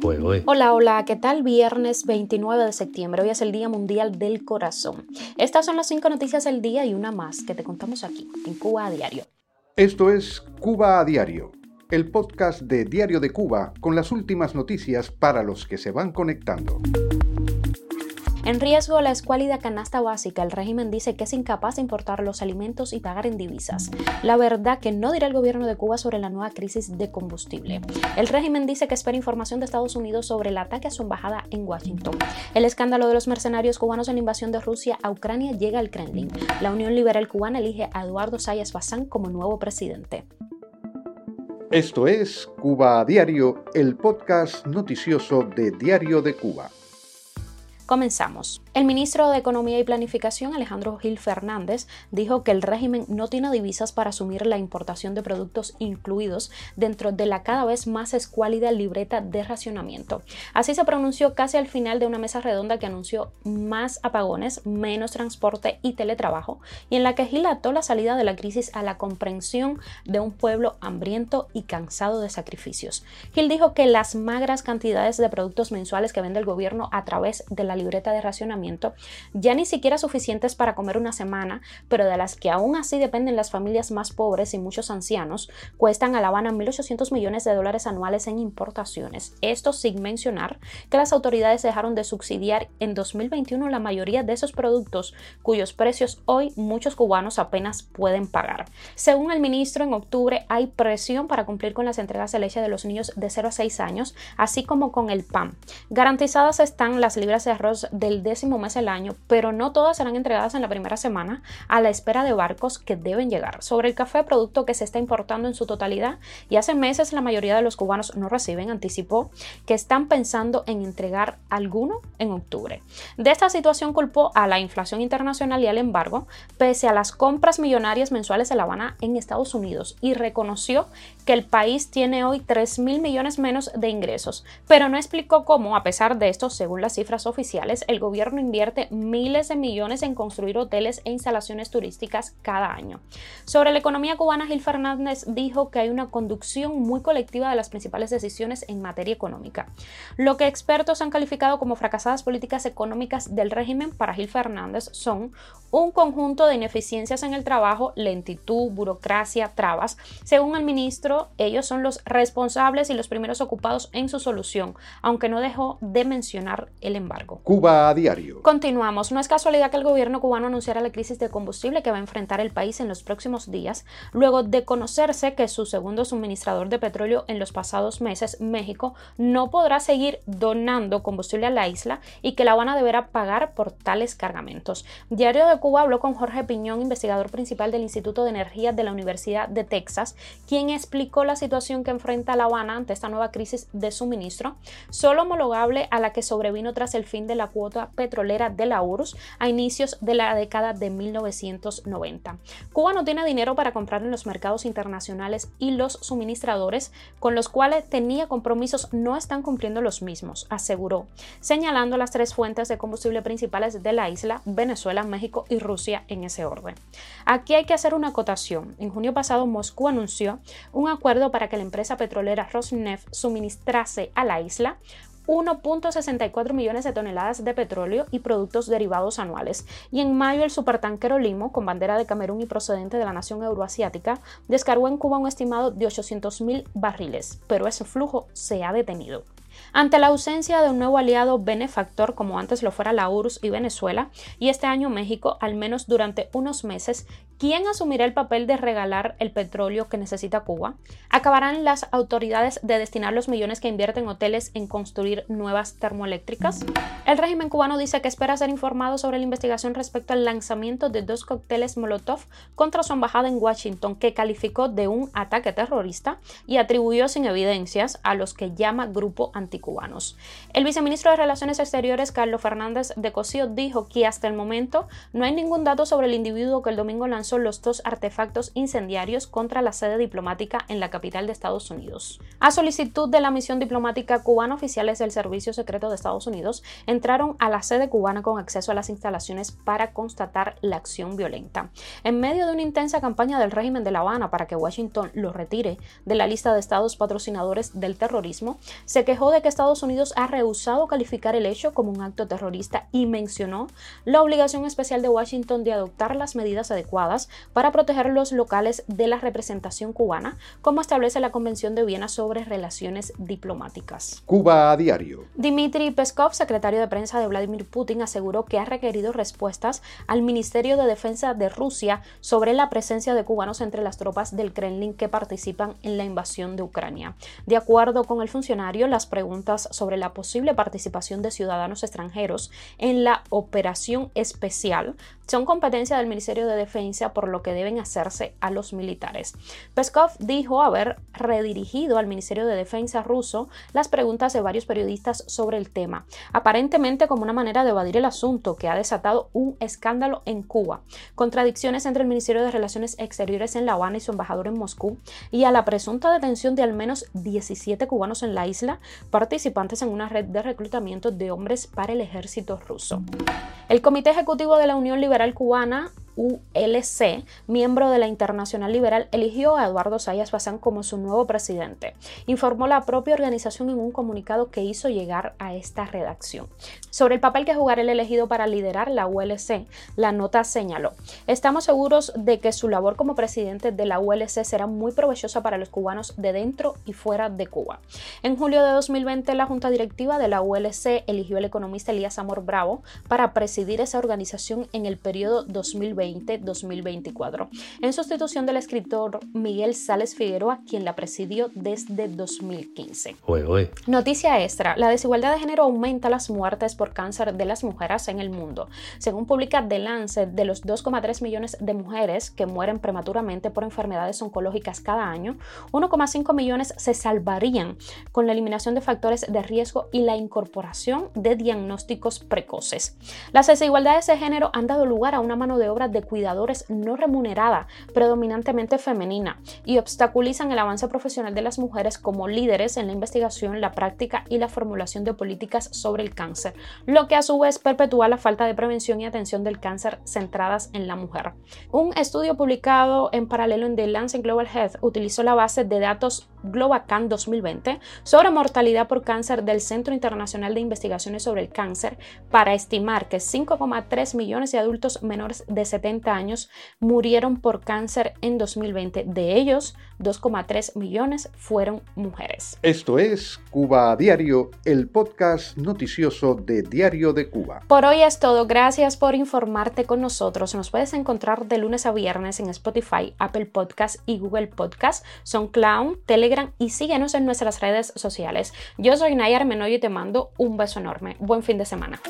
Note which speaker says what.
Speaker 1: Eh. Hola, hola, ¿qué tal? Viernes 29 de septiembre, hoy es el Día Mundial del Corazón. Estas son las cinco noticias del día y una más que te contamos aquí, en Cuba a Diario.
Speaker 2: Esto es Cuba a Diario, el podcast de Diario de Cuba con las últimas noticias para los que se van conectando.
Speaker 1: En riesgo la escuálida canasta básica, el régimen dice que es incapaz de importar los alimentos y pagar en divisas. La verdad que no dirá el gobierno de Cuba sobre la nueva crisis de combustible. El régimen dice que espera información de Estados Unidos sobre el ataque a su embajada en Washington. El escándalo de los mercenarios cubanos en la invasión de Rusia a Ucrania llega al Kremlin. La Unión Liberal Cubana elige a Eduardo Sayas Bazán como nuevo presidente.
Speaker 2: Esto es Cuba a Diario, el podcast noticioso de Diario de Cuba.
Speaker 1: Comenzamos. El ministro de Economía y Planificación, Alejandro Gil Fernández, dijo que el régimen no tiene divisas para asumir la importación de productos incluidos dentro de la cada vez más escuálida libreta de racionamiento. Así se pronunció casi al final de una mesa redonda que anunció más apagones, menos transporte y teletrabajo, y en la que Gil ató la salida de la crisis a la comprensión de un pueblo hambriento y cansado de sacrificios. Gil dijo que las magras cantidades de productos mensuales que vende el gobierno a través de la libreta de racionamiento, ya ni siquiera suficientes para comer una semana, pero de las que aún así dependen las familias más pobres y muchos ancianos, cuestan a La Habana 1.800 millones de dólares anuales en importaciones. Esto sin mencionar que las autoridades dejaron de subsidiar en 2021 la mayoría de esos productos cuyos precios hoy muchos cubanos apenas pueden pagar. Según el ministro, en octubre hay presión para cumplir con las entregas de leche de los niños de 0 a 6 años, así como con el pan. Garantizadas están las libras de arroz del décimo mes del año, pero no todas serán entregadas en la primera semana a la espera de barcos que deben llegar. Sobre el café, producto que se está importando en su totalidad y hace meses la mayoría de los cubanos no reciben, anticipó que están pensando en entregar alguno en octubre. De esta situación culpó a la inflación internacional y al embargo, pese a las compras millonarias mensuales de La Habana en Estados Unidos y reconoció que el país tiene hoy 3 mil millones menos de ingresos, pero no explicó cómo, a pesar de esto, según las cifras oficiales, el gobierno invierte miles de millones en construir hoteles e instalaciones turísticas cada año. Sobre la economía cubana, Gil Fernández dijo que hay una conducción muy colectiva de las principales decisiones en materia económica. Lo que expertos han calificado como fracasadas políticas económicas del régimen para Gil Fernández son un conjunto de ineficiencias en el trabajo, lentitud, burocracia, trabas. Según el ministro, ellos son los responsables y los primeros ocupados en su solución, aunque no dejó de mencionar el embargo.
Speaker 2: Cuba a diario.
Speaker 1: Continuamos. No es casualidad que el gobierno cubano anunciara la crisis de combustible que va a enfrentar el país en los próximos días, luego de conocerse que su segundo suministrador de petróleo en los pasados meses, México, no podrá seguir donando combustible a la isla y que La Habana deberá pagar por tales cargamentos. Diario de Cuba habló con Jorge Piñón, investigador principal del Instituto de Energía de la Universidad de Texas, quien explicó la situación que enfrenta La Habana ante esta nueva crisis de suministro, solo homologable a la que sobrevino tras el fin de la cuota petrolera de la URSS a inicios de la década de 1990. Cuba no tiene dinero para comprar en los mercados internacionales y los suministradores con los cuales tenía compromisos no están cumpliendo los mismos, aseguró, señalando las tres fuentes de combustible principales de la isla, Venezuela, México y Rusia en ese orden. Aquí hay que hacer una acotación. En junio pasado, Moscú anunció un acuerdo para que la empresa petrolera Rosneft suministrase a la isla 1.64 millones de toneladas de petróleo y productos derivados anuales. Y en mayo el supertanquero Limo, con bandera de Camerún y procedente de la nación euroasiática, descargó en Cuba un estimado de 800.000 barriles, pero ese flujo se ha detenido. Ante la ausencia de un nuevo aliado benefactor como antes lo fuera la URSS y Venezuela, y este año México, al menos durante unos meses, ¿quién asumirá el papel de regalar el petróleo que necesita Cuba? ¿Acabarán las autoridades de destinar los millones que invierten hoteles en construir nuevas termoeléctricas? El régimen cubano dice que espera ser informado sobre la investigación respecto al lanzamiento de dos cócteles Molotov contra su embajada en Washington, que calificó de un ataque terrorista y atribuyó sin evidencias a los que llama grupo anti cubanos. El viceministro de Relaciones Exteriores, Carlos Fernández de Cosío, dijo que hasta el momento no hay ningún dato sobre el individuo que el domingo lanzó los dos artefactos incendiarios contra la sede diplomática en la capital de Estados Unidos. A solicitud de la misión diplomática cubana, oficiales del Servicio Secreto de Estados Unidos entraron a la sede cubana con acceso a las instalaciones para constatar la acción violenta. En medio de una intensa campaña del régimen de La Habana para que Washington lo retire de la lista de estados patrocinadores del terrorismo, se quejó quejó de que Estados Unidos ha rehusado calificar el hecho como un acto terrorista y mencionó la obligación especial de Washington de adoptar las medidas adecuadas para proteger los locales de la representación cubana, como establece la Convención de Viena sobre Relaciones Diplomáticas.
Speaker 2: Cuba a diario.
Speaker 1: Dmitry Peskov, secretario de prensa de Vladimir Putin, aseguró que ha requerido respuestas al Ministerio de Defensa de Rusia sobre la presencia de cubanos entre las tropas del Kremlin que participan en la invasión de Ucrania. De acuerdo con el funcionario, las preguntas sobre la posible participación de ciudadanos extranjeros en la operación especial son competencia del Ministerio de Defensa, por lo que deben hacerse a los militares. Peskov dijo haber redirigido al Ministerio de Defensa ruso las preguntas de varios periodistas sobre el tema, aparentemente como una manera de evadir el asunto que ha desatado un escándalo en Cuba, contradicciones entre el Ministerio de Relaciones Exteriores en La Habana y su embajador en Moscú, y a la presunta detención de al menos 17 cubanos en la isla, participantes en una red de reclutamiento de hombres para el ejército ruso. El Comité Ejecutivo de la Unión Liberal Cubana ULC, miembro de la Internacional Liberal, eligió a Eduardo Sayas Bazán como su nuevo presidente, informó la propia organización en un comunicado que hizo llegar a esta redacción. Sobre el papel que jugará el elegido para liderar la ULC, la nota señaló, estamos seguros de que su labor como presidente de la ULC será muy provechosa para los cubanos de dentro y fuera de Cuba. En julio de 2020, la junta directiva de la ULC eligió al economista Elías Amor Bravo para presidir esa organización en el periodo 2020 2024 en sustitución del escritor Miguel Sales Figueroa, quien la presidió desde 2015. Noticia extra, la desigualdad de género aumenta las muertes por cáncer de las mujeres en el mundo. Según publica The Lancet, de los 2,3 millones de mujeres que mueren prematuramente por enfermedades oncológicas cada año, 1,5 millones se salvarían con la eliminación de factores de riesgo y la incorporación de diagnósticos precoces. Las desigualdades de género han dado lugar a una mano de obra de cuidadores no remunerada, predominantemente femenina, y obstaculizan el avance profesional de las mujeres como líderes en la investigación, la práctica y la formulación de políticas sobre el cáncer, lo que a su vez perpetúa la falta de prevención y atención del cáncer centradas en la mujer. Un estudio publicado en paralelo en The Lancet Global Health utilizó la base de datos GlobaCan 2020 sobre mortalidad por cáncer del Centro Internacional de Investigaciones sobre el Cáncer para estimar que 5,3 millones de adultos menores de 70 años murieron por cáncer en 2020. De ellos, 2,3 millones fueron mujeres.
Speaker 2: Esto es Cuba a Diario, el podcast noticioso de Diario de Cuba.
Speaker 1: Por hoy es todo. Gracias por informarte con nosotros. Nos puedes encontrar de lunes a viernes en Spotify, Apple Podcast y Google Podcast. Son Clown, Y síguenos en nuestras redes sociales. Yo soy Nayar Menoyo y te mando un beso enorme. Buen fin de semana.